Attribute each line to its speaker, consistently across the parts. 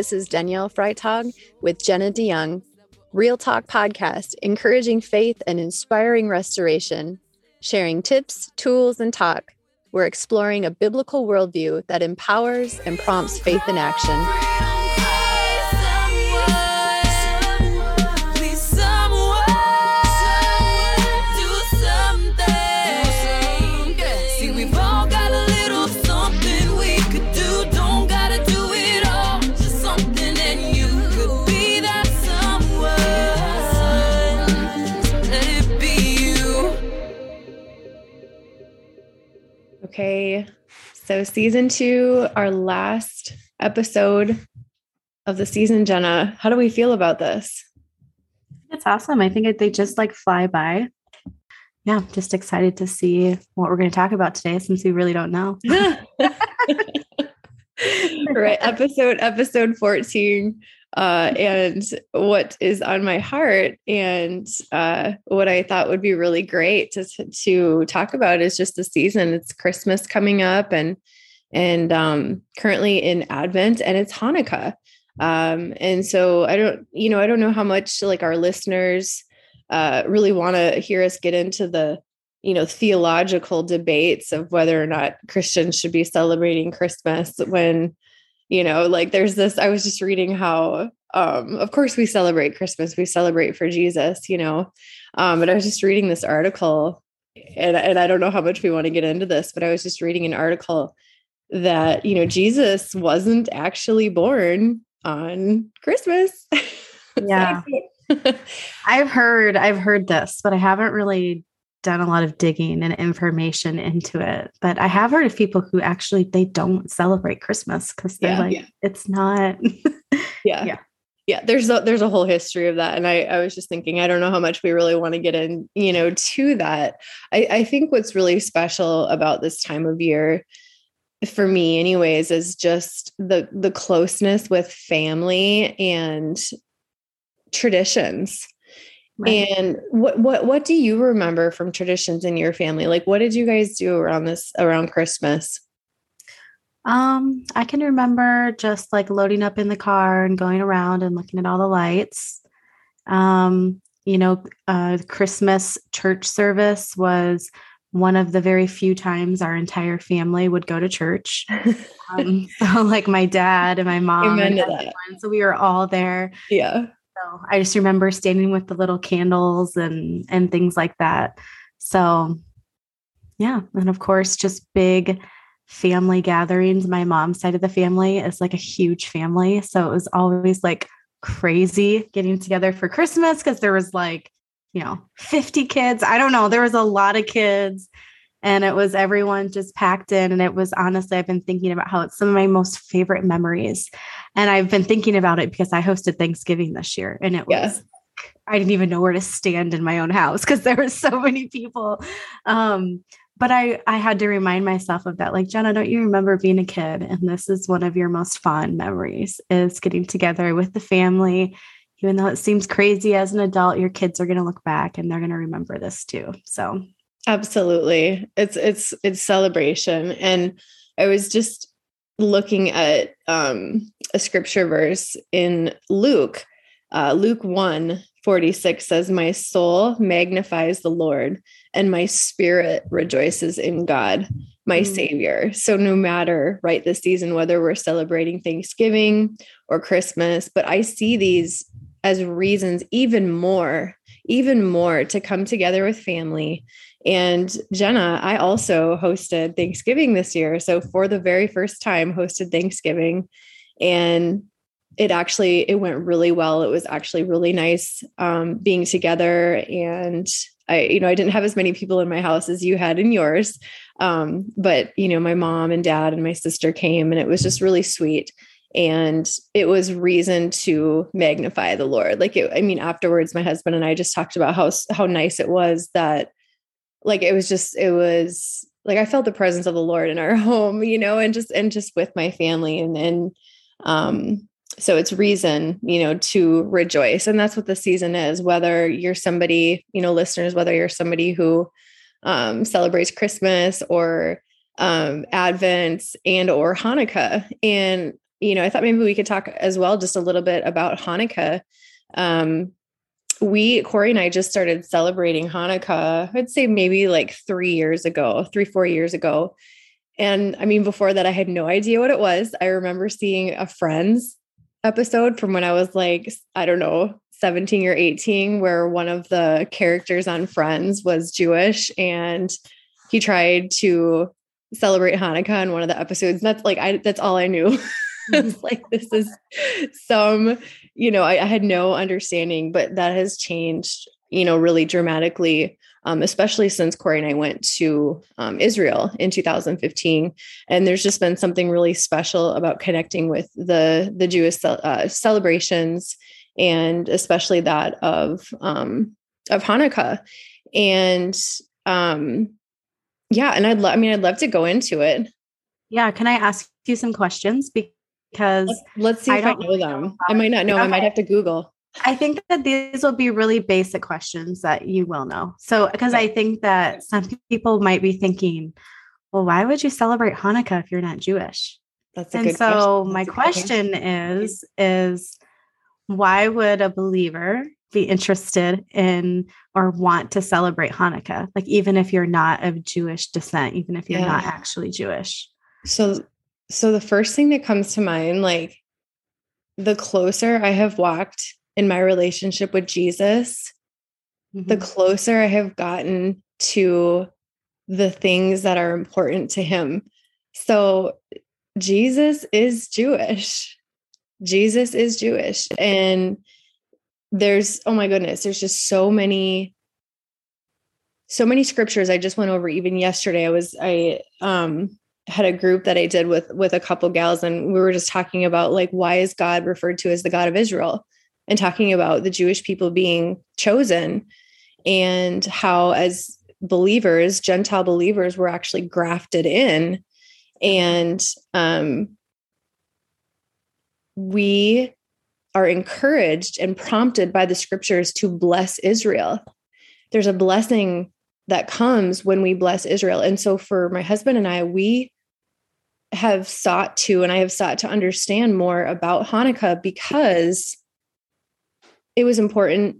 Speaker 1: This is Danielle Freitag with Jenna DeYoung, Real Talk Podcast, encouraging faith and inspiring restoration, sharing tips, tools, and talk. We're exploring a biblical worldview that empowers and prompts faith in action. Okay. So, season two, our last episode of the season, Jenna. How do we feel about this?
Speaker 2: It's awesome. I think they just like fly by. Yeah, just excited to see what we're going to talk about today since we really don't know.
Speaker 1: right. Episode episode 14 uh, and what is on my heart and uh, what I thought would be really great to to talk about is just the season. It's Christmas coming up and and um, currently in Advent and it's Hanukkah. Um, and so I don't, you know, I don't know how much like our listeners uh, really want to hear us get into the you know theological debates of whether or not Christians should be celebrating Christmas when you know like there's this i was just reading how um of course we celebrate christmas we celebrate for jesus you know um but i was just reading this article and and i don't know how much we want to get into this but i was just reading an article that you know jesus wasn't actually born on christmas.
Speaker 2: Yeah. I've heard i've heard this but i haven't really done a lot of digging and information into it but i have heard of people who actually they don't celebrate christmas because they're yeah, like yeah. it's not.
Speaker 1: Yeah. Yeah. Yeah there's a there's a whole history of that and i i was just thinking i don't know how much we really want to get in you know to that. I i think what's really special about this time of year for me anyways is just the the closeness with family and traditions Right. And what what what do you remember from traditions in your family? Like what did you guys do around this around Christmas?
Speaker 2: Um, I can remember just like loading up in the car and going around and looking at all the lights. Um, you know, uh Christmas church service was one of the very few times our entire family would go to church. um, so like my dad and my mom and everyone, so we were all there.
Speaker 1: Yeah.
Speaker 2: So I just remember standing with the little candles and and things like that. So yeah, and of course just big family gatherings. My mom's side of the family is like a huge family, so it was always like crazy getting together for Christmas because there was like, you know, 50 kids. I don't know, there was a lot of kids and it was everyone just packed in and it was honestly i've been thinking about how it's some of my most favorite memories and i've been thinking about it because i hosted thanksgiving this year and it was i didn't even know where to stand in my own house because there were so many people um, but i i had to remind myself of that like jenna don't you remember being a kid? And this is one of your most fond memories is getting together with the family. Even though it seems crazy as an adult your kids are going to look back and they're going to remember this too so
Speaker 1: Absolutely. It's it's it's celebration and I was just looking at um a scripture verse in Luke. Uh Luke 1 46 says my soul magnifies the Lord and my spirit rejoices in God, my mm. savior. So no matter right this season whether we're celebrating Thanksgiving or Christmas, but I see these as reasons even more even more to come together with family and Jenna, I also hosted Thanksgiving this year. So for the very first time, hosted Thanksgiving. And it actually it went really well. It was actually really nice um, being together. And I, you know, I didn't have as many people in my house as you had in yours. Um, but you know, my mom and dad and my sister came and it was just really sweet and it was reason to magnify the lord like it, i mean afterwards my husband and i just talked about how how nice it was that like it was just it was like I felt the presence of the Lord in our home, you know, and just and just with my family and and um so it's reason, you know, to rejoice. And that's what the season is, whether you're somebody, you know, listeners, whether you're somebody who um celebrates Christmas or um Advent and or Hanukkah. And you know, I thought maybe we could talk as well just a little bit about Hanukkah. Um, we, Corey and I just started celebrating Hanukkah, I'd say maybe like three years ago, three, four years ago. And I mean, before that, I had no idea what it was. I remember seeing a Friends episode from when I was like, I don't know, 17 or 18, where one of the characters on Friends was Jewish and he tried to celebrate Hanukkah in one of the episodes. That's like I that's all I knew. it's mm-hmm. like this is some, you know, I, I, had no understanding, but that has changed, you know, really dramatically, um, especially since Corey and I went to um, Israel in 2015. And there's just been something really special about connecting with the the Jewish uh, celebrations, and especially that of um, of Hanukkah. And um, yeah, and I'd love, I mean, I'd love to go into it.
Speaker 2: Yeah. Can I ask you some questions? Because
Speaker 1: let's, let's see I if I know them. I might not know. Okay. I might have to Google.
Speaker 2: I think that these will be really basic questions that you will know. So, because I think that some people might be thinking, well, why would you celebrate Hanukkah if you're not Jewish? That's a and so question. my question, question is, is why would a believer be interested in or want to celebrate Hanukkah, like even if you're not of Jewish descent, even if you're yeah. not actually Jewish.
Speaker 1: So, so the first thing that comes to mind, like the closer I have walked in my relationship with Jesus, mm-hmm. the closer I have gotten to the things that are important to him. So, Jesus is Jewish. Jesus is Jewish. And there's oh my goodness there's just so many so many scriptures i just went over even yesterday i was i um had a group that i did with with a couple gals and we were just talking about like why is god referred to as the god of israel and talking about the jewish people being chosen and how as believers gentile believers were actually grafted in and um we are encouraged and prompted by the scriptures to bless Israel. There's a blessing that comes when we bless Israel. And so for my husband and I, we have sought to, and I have sought to understand more about Hanukkah because it was important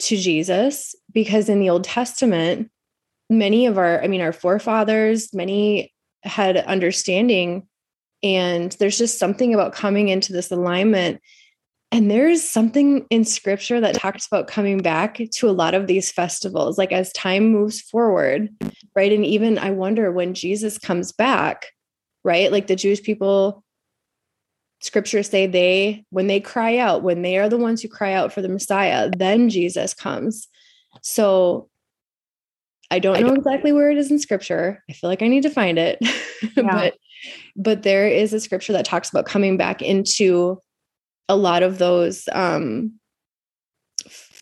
Speaker 1: to Jesus. Because in the Old Testament, many of our, I mean, our forefathers, many had understanding. And there's just something about coming into this alignment and there's something in scripture that talks about coming back to a lot of these festivals, like as time moves forward, right? And even I wonder when Jesus comes back, right? Like the Jewish people, scriptures say they, when they cry out, when they are the ones who cry out for the Messiah, then Jesus comes. So I don't know exactly where it is in scripture. I feel like I need to find it. Yeah. but but there is a scripture that talks about coming back into a lot of those um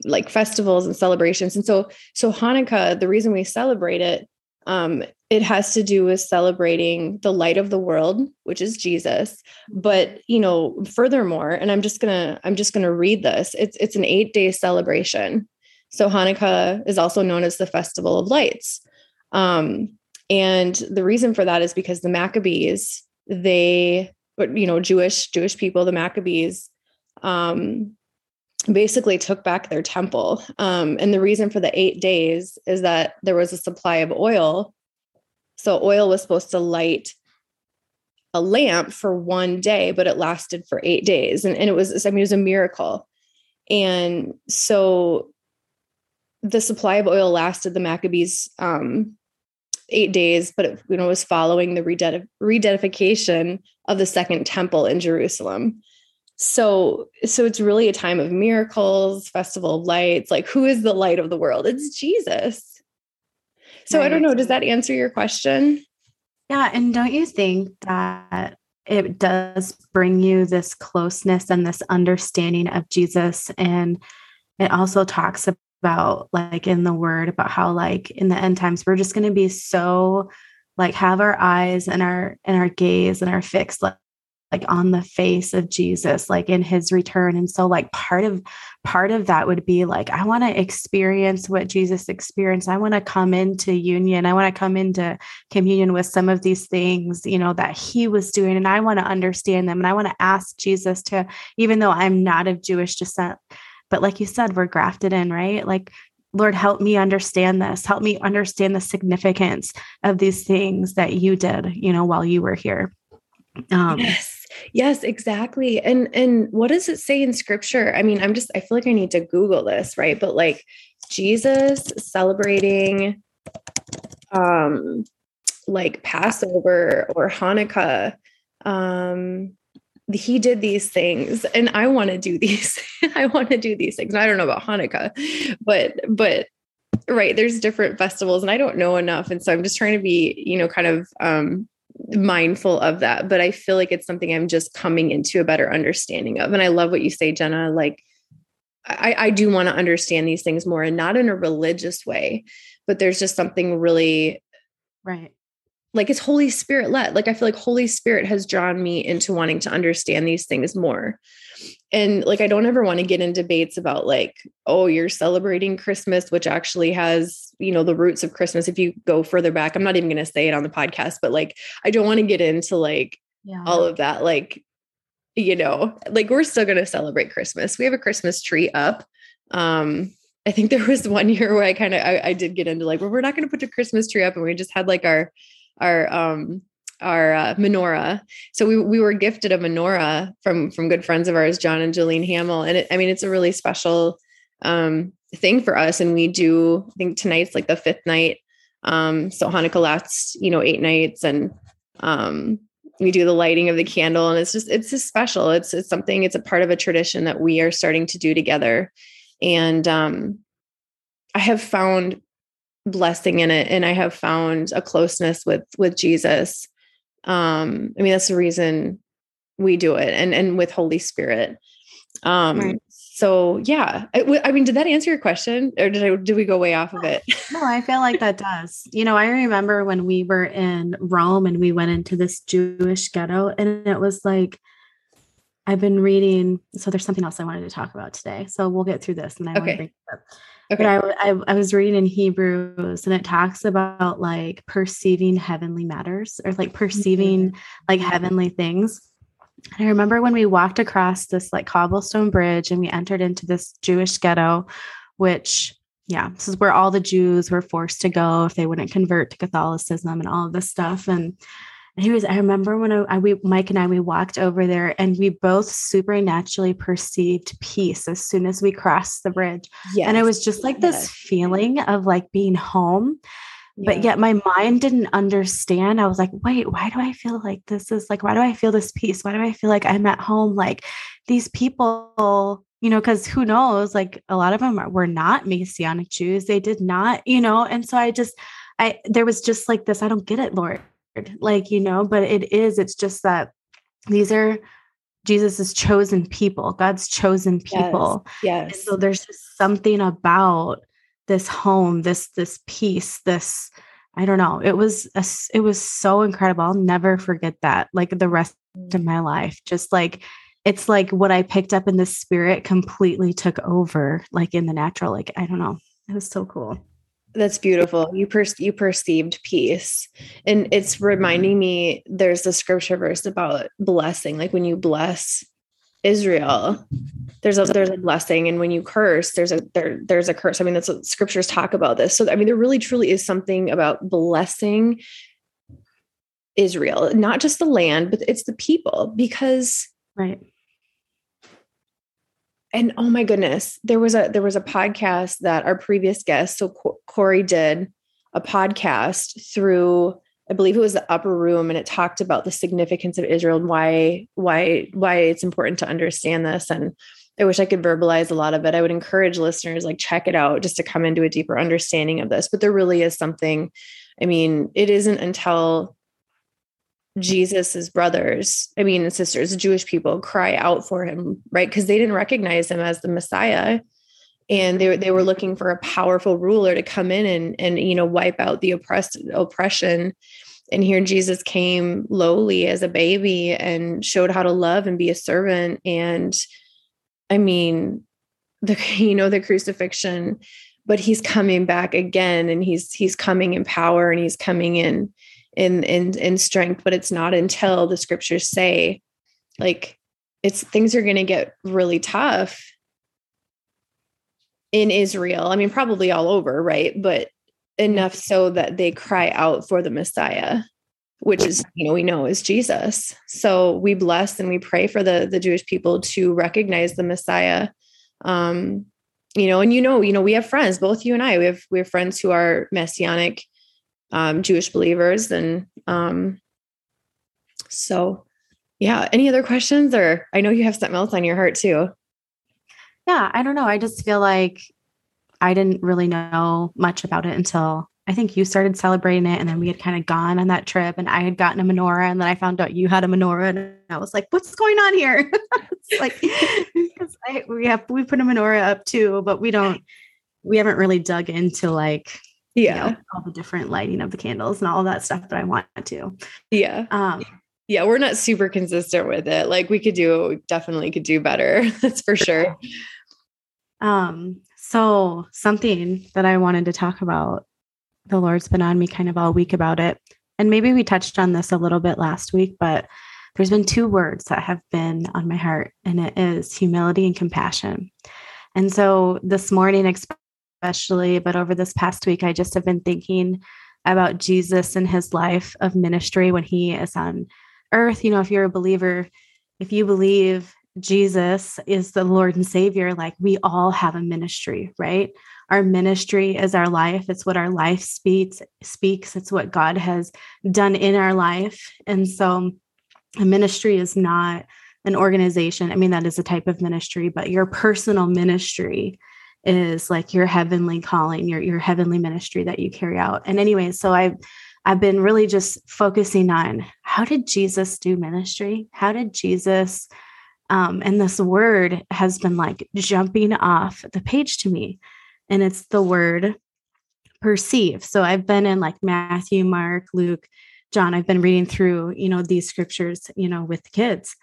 Speaker 1: like festivals and celebrations and so so hanukkah the reason we celebrate it um it has to do with celebrating the light of the world which is jesus but you know furthermore and i'm just gonna i'm just gonna read this it's it's an eight day celebration so hanukkah is also known as the festival of lights um and the reason for that is because the maccabees they you know jewish jewish people the maccabees um, basically took back their temple. Um, and the reason for the eight days is that there was a supply of oil. So oil was supposed to light a lamp for one day, but it lasted for eight days. And, and it was, I mean, it was a miracle. And so the supply of oil lasted the Maccabees um, eight days, but it you know, was following the rededication of the second temple in Jerusalem so so it's really a time of miracles festival of lights like who is the light of the world it's jesus so right. i don't know does that answer your question
Speaker 2: yeah and don't you think that it does bring you this closeness and this understanding of jesus and it also talks about like in the word about how like in the end times we're just going to be so like have our eyes and our and our gaze and our fixed like like on the face of Jesus, like in his return. And so like part of part of that would be like, I want to experience what Jesus experienced. I want to come into union. I want to come into communion with some of these things, you know, that he was doing. And I want to understand them. And I want to ask Jesus to, even though I'm not of Jewish descent, but like you said, we're grafted in, right? Like Lord, help me understand this. Help me understand the significance of these things that you did, you know, while you were here.
Speaker 1: Um, yes. Yes, exactly. And and what does it say in scripture? I mean, I'm just I feel like I need to google this, right? But like Jesus celebrating um like Passover or Hanukkah um he did these things and i want to do these i want to do these things i don't know about hanukkah but but right there's different festivals and i don't know enough and so i'm just trying to be you know kind of um mindful of that but i feel like it's something i'm just coming into a better understanding of. And i love what you say jenna like i i do want to understand these things more and not in a religious way but there's just something really
Speaker 2: right
Speaker 1: like it's holy spirit led? Like i feel like holy spirit has drawn me into wanting to understand these things more. And like i don't ever want to get in debates about like oh you're celebrating christmas which actually has you know the roots of christmas. If you go further back i'm not even going to say it on the podcast but like i don't want to get into like yeah. all of that like you know like we're still going to celebrate christmas. We have a christmas tree up. Um I think there was one year where I kind of I, I, did get into like, well, we're not going to put the Christmas tree up, and we just had like our our um our uh, menorah. So we we were gifted a menorah from from good friends of ours, John and Jolene Hamill, and it, I mean it's a really special um, thing for us. And we do I think tonight's like the fifth night. Um, so Hanukkah lasts you know eight nights, and um, we do the lighting of the candle, and it's just it's just special. It's it's something. It's a part of a tradition that we are starting to do together, and um, I have found blessing in it and i have found a closeness with with jesus um i mean that's the reason we do it and and with holy spirit um right. so yeah I, I mean did that answer your question or did i did we go way off of it
Speaker 2: no i feel like that does you know i remember when we were in rome and we went into this jewish ghetto and it was like I've been reading. So there's something else I wanted to talk about today. So we'll get through this, and I okay. want to bring it up. Okay. But I, I, I was reading in Hebrews and it talks about like perceiving heavenly matters or like perceiving mm-hmm. like heavenly things. And I remember when we walked across this like cobblestone bridge and we entered into this Jewish ghetto, which yeah, this is where all the Jews were forced to go if they wouldn't convert to Catholicism and all of this stuff. And he was, I remember when I, I, we, Mike and I, we walked over there and we both supernaturally perceived peace as soon as we crossed the bridge. Yes. And it was just like yes. this feeling of like being home. Yeah. But yet my mind didn't understand. I was like, wait, why do I feel like this is like, why do I feel this peace? Why do I feel like I'm at home? Like these people, you know, because who knows, like a lot of them were not Messianic Jews. They did not, you know, and so I just, I, there was just like this, I don't get it, Lord like you know but it is it's just that these are jesus's chosen people god's chosen people.
Speaker 1: Yes, yes.
Speaker 2: so there's just something about this home this this peace this i don't know it was a, it was so incredible. I'll never forget that like the rest of my mm. life just like it's like what i picked up in the spirit completely took over like in the natural like i don't know it was so cool
Speaker 1: that's beautiful. You per- you perceived peace. And it's reminding me there's a scripture verse about blessing. Like when you bless Israel, there's a there's a blessing. And when you curse, there's a there, there's a curse. I mean, that's what scriptures talk about this. So I mean, there really truly is something about blessing Israel, not just the land, but it's the people, because
Speaker 2: right
Speaker 1: and oh my goodness there was a there was a podcast that our previous guest so corey did a podcast through i believe it was the upper room and it talked about the significance of israel and why why why it's important to understand this. And i wish i could verbalize a lot of it. I would encourage listeners like check it out just to come into a deeper understanding of this. But there really is something i mean it isn't until Jesus's brothers, I mean, and sisters, Jewish people cry out for him, right? Because they didn't recognize him as the Messiah. And they, they were looking for a powerful ruler to come in and, and, you know, wipe out the oppressed oppression and here Jesus came lowly as a baby and showed how to love and be a servant and I mean the you know the crucifixion but he's coming back again and he's he's coming in power and he's coming in in in in strength but it's not until the scriptures say like it's things are going to get really tough in Israel. I mean probably all over right? But enough so that they cry out for the Messiah which is you know we know is Jesus. So we bless and we pray for the the Jewish people to recognize the Messiah. Um you know and you know you know we have friends both you and i we have we have friends who are messianic um jewish believers and um so yeah. Any other questions? Or i know you have something else on your heart too.
Speaker 2: Yeah i don't know. I just feel like i didn't really know much about it until I think you started celebrating it and then we had kind of gone on that trip and I had gotten a menorah and then I found out you had a menorah and I was like, what's going on here? like I, we have we put a menorah up too, but we don't we haven't really dug into like
Speaker 1: yeah
Speaker 2: you know, all the different lighting of the candles and all that stuff that I want to.
Speaker 1: Yeah.
Speaker 2: Um
Speaker 1: yeah, we're not super consistent with it. Like we could do definitely could do better. That's for sure.
Speaker 2: Um so something that I wanted to talk about the Lord's been on me kind of all week about it. And maybe we touched on this a little bit last week, but there's been two words that have been on my heart, and it is humility and compassion. And so this morning, especially, but over this past week, I just have been thinking about Jesus and his life of ministry when he is on earth. You know, if you're a believer, if you believe Jesus is the Lord and Savior, like we all have a ministry, right? Our ministry is our life. It's what our life speaks, speaks. It's what God has done in our life. And so a ministry is not an organization. I mean, that is a type of ministry, but your personal ministry is like your heavenly calling, your your heavenly ministry that you carry out. And anyway, so I've I've been really just focusing on how did Jesus do ministry? How did Jesus um, and this word has been like jumping off the page to me and it's the word perceive. So I've been in like Matthew, Mark, Luke, John. I've been reading through, you know, these scriptures, you know, with kids.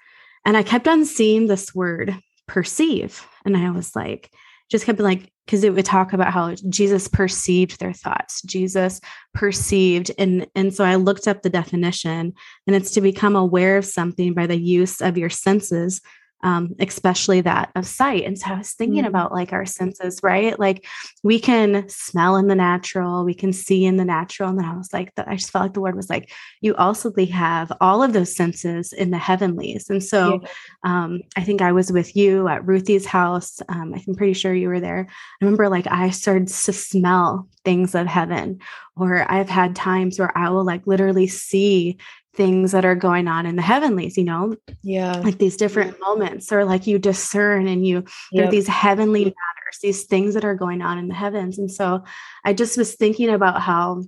Speaker 2: And I kept on seeing this word perceive. And I was like, just kept like, because it would talk about how Jesus perceived their thoughts. Jesus perceived. And, and so I looked up the definition, and it's to become aware of something by the use of your senses um, especially that of sight. And so I was thinking mm-hmm. about like our senses, right? Like we can smell in the natural, we can see in the natural. And then I was like, I just felt like the word was like, you also have all of those senses in the heavenlies. And so yeah. um, I think I was with you at Ruthie's house. Um, I'm pretty sure you were there. I remember like I started to smell things of heaven, or I've had times where I will like literally see things that are going on in the heavenlies you know?
Speaker 1: Yeah.
Speaker 2: Like these different moments or like you discern and you there are these heavenly matters these things that are going on in the heavens. And so i just was thinking about how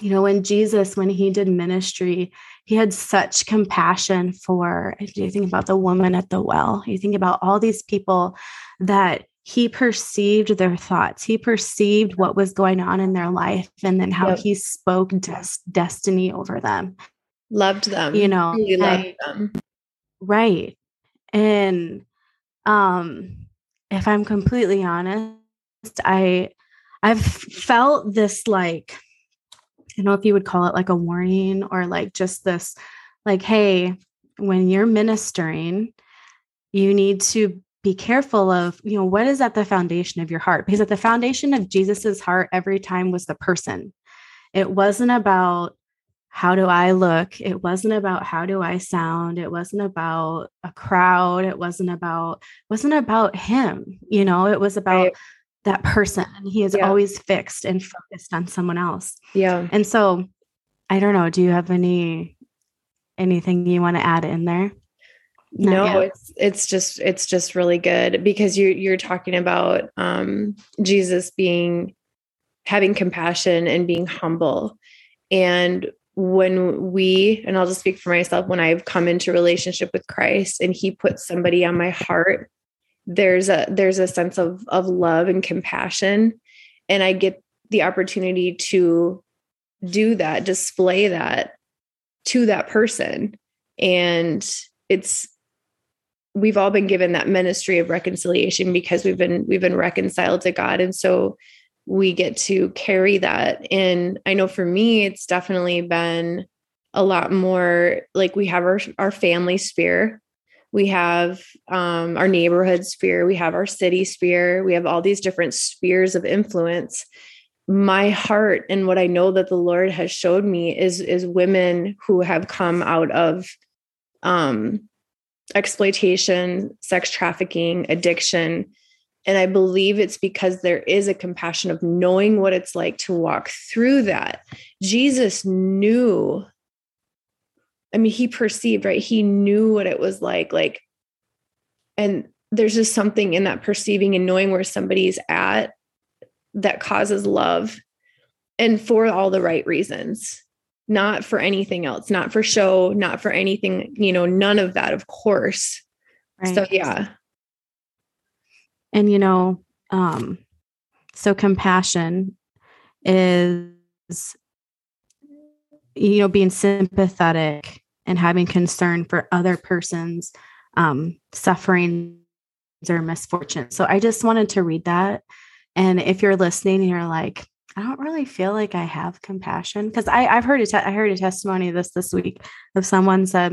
Speaker 2: you know when jesus when he did ministry he had such compassion for if you think about the woman at the well you think about all these people that he perceived their thoughts he perceived what was going on in their life and then how yep. he spoke des- destiny over them
Speaker 1: loved them
Speaker 2: you know
Speaker 1: really loved them.
Speaker 2: Right. And um if i'm completely honest i i've felt this like i don't know if you would call it like a warning or like just this like hey when you're ministering you need to be careful of you know what is at the foundation of your heart? Because at the foundation of jesus's heart every time was the person. It wasn't about how do I look? It wasn't about how do I sound. It wasn't about a crowd. It wasn't about wasn't about him. You know, it was about right. that person. And he is yeah. always fixed and focused on someone else.
Speaker 1: Yeah.
Speaker 2: And so I don't know. Do you have any anything you want to add in there?
Speaker 1: Not no, yet. it's it's just it's just really good because you you're talking about um Jesus being having compassion and being humble. And when we and i'll just speak for myself when i've come into relationship with christ and he puts somebody on my heart there's a there's a sense of of love and compassion. And i get the opportunity to do that display that to that person. And it's we've all been given that ministry of reconciliation because we've been we've been reconciled to God. And so we get to carry that. And I know for me it's definitely been a lot more like we have our our family sphere. We have um, our neighborhood sphere. We have our city sphere. We have all these different spheres of influence. My heart and what i know that the lord has showed me is is women who have come out of um exploitation sex trafficking addiction and i believe it's because there is a compassion of knowing what it's like to walk through that jesus knew I mean, he perceived, right? He knew what it was like. Like, and there's just something in that perceiving and knowing where somebody's at that causes love and for all the right reasons, not for anything else, not for show, not for anything, you know, none of that, of course. Right. So, yeah.
Speaker 2: And, you know, um, so compassion is you know being sympathetic and having concern for other person's um, suffering or misfortune so i just wanted to read that. And if you're listening and you're like i don't really feel like i have compassion because i've heard a te- i heard a testimony this this week of someone said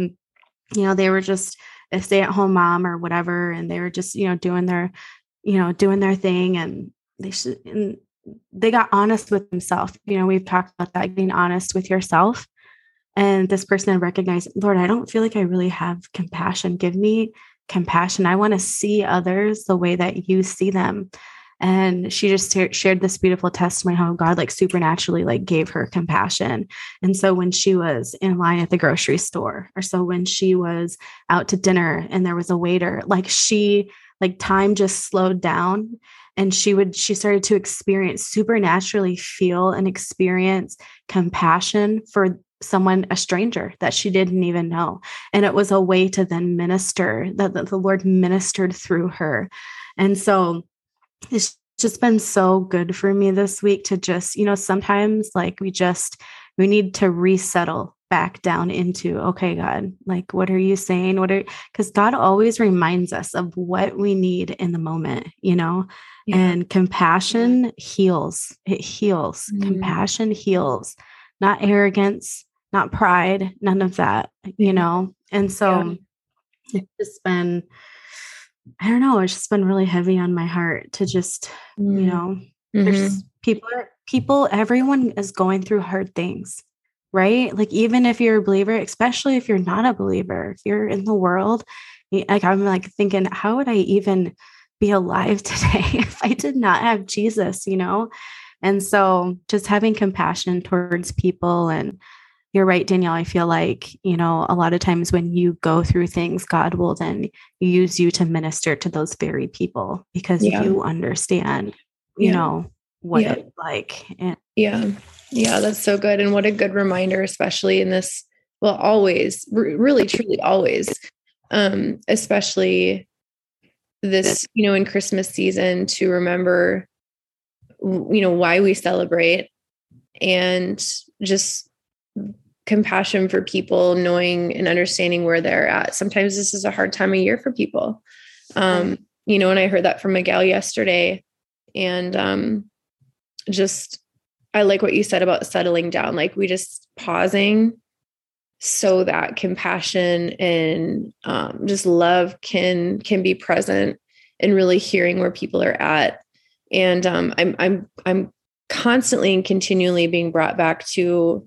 Speaker 2: you know they were just a stay-at-home mom or whatever and they were just you know doing their you know doing their thing and they should and they got honest with themselves. You know, we've talked about that being honest with yourself. And this person recognized, Lord, I don't feel like I really have compassion. Give me compassion. I want to see others the way that you see them. And she just shared this beautiful testimony how God like supernaturally like gave her compassion. And so when she was in line at the grocery store, or so when she was out to dinner and there was a waiter, like she like time just slowed down and she would she started to experience supernaturally feel and experience compassion for someone a stranger that she didn't even know. And it was a way to then minister that, the lord ministered through her. And so it's just been so good for me this week to just you know sometimes like we just we need to resettle back down into okay god like what are you saying what are because god always reminds us of what we need in the moment you know yeah. and compassion heals it heals mm-hmm. compassion heals not arrogance not pride none of that you know and so yeah. it's just been i don't know it's just been really heavy on my heart to just mm-hmm. you know mm-hmm. there's people people everyone is going through hard things right like even if you're a believer especially if you're not a believer if you're in the world like i'm like thinking how would i even be alive today if I did not have Jesus, you know? And so just having compassion towards people and you're right, Danielle. I feel like, you know, a lot of times when you go through things, God will then use you to minister to those very people because yeah. you understand, you yeah. know, what yeah. it's like.
Speaker 1: And yeah. Yeah, that's so good. And what a good reminder, especially in this, well, always, really, truly, always, um, especially this, you know, in Christmas season to remember, you know, why we celebrate and just compassion for people, knowing and understanding where they're at. Sometimes this is a hard time of year for people. Um, you know, and I heard that from Miguel yesterday. And um, just, I like what you said about settling down. Like we just pausing so that compassion and um, just love can can be present and really hearing where people are at and um, i'm i'm i'm constantly and continually being brought back to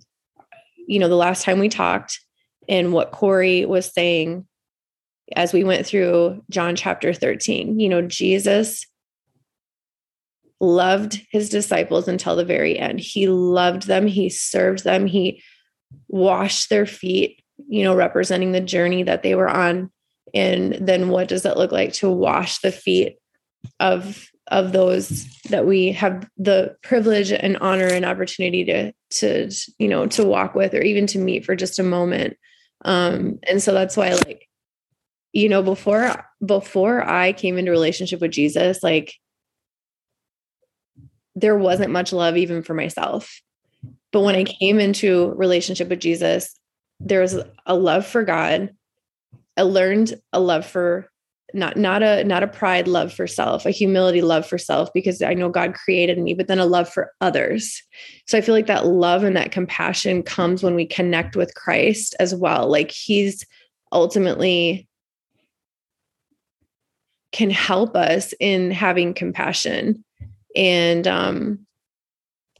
Speaker 1: you know the last time we talked and what corey was saying as we went through john chapter 13 you know jesus loved his disciples until the very end. He loved them. He served them. He washed their feet, you know, representing the journey that they were on. And then what does it look like to wash the feet of of those that we have the privilege and honor and opportunity to to you know to walk with or even to meet for just a moment? Um and so that's why like you know before before i came into relationship with jesus like there wasn't much love even for myself. But when I came into relationship with Jesus, there was a love for God. I learned a love for not not a not a pride love for self a humility love for self because i know god created me but then a love for others. So i feel like that love and that compassion comes when we connect with christ as well. Like he's ultimately can help us in having compassion and um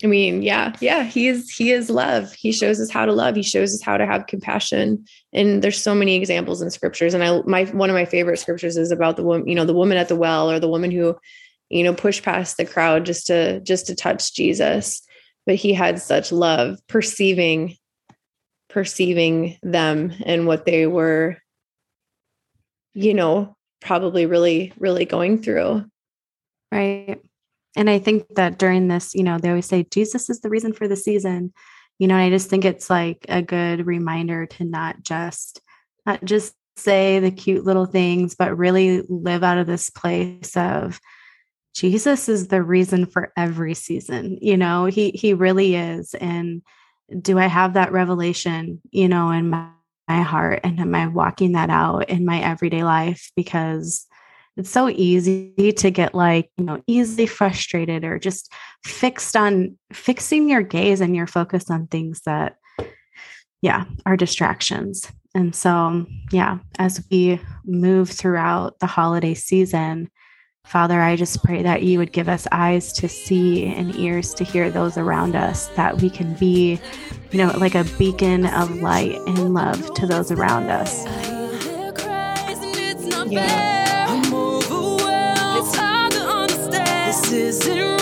Speaker 1: I mean, yeah, yeah, he is he is love. He shows us how to love. He shows us how to have compassion. And there's so many examples in scriptures. And I my one of my favorite scriptures is about the woman, you know, the woman at the well or the woman who, you know, pushed past the crowd just to just to touch Jesus. But he had such love, perceiving perceiving them and what they were, you know, probably really, really going through.
Speaker 2: Right. And I think that during this, you know, they always say Jesus is the reason for the season. You know, And I just think it's like a good reminder to not just not just say the cute little things, but really live out of this place of Jesus is the reason for every season. You know, he he really is. And do I have that revelation, you know, in my, my heart? And am I walking that out in my everyday life? Because it's so easy to get like you know easily frustrated or just fixed on fixing your gaze and your focus on things that yeah are distractions. And so yeah as we move throughout the holiday season father i just pray that you would give us eyes to see and ears to hear those around us that we can be you know like a beacon of light and love to those around us.
Speaker 1: Yeah
Speaker 3: isn't right.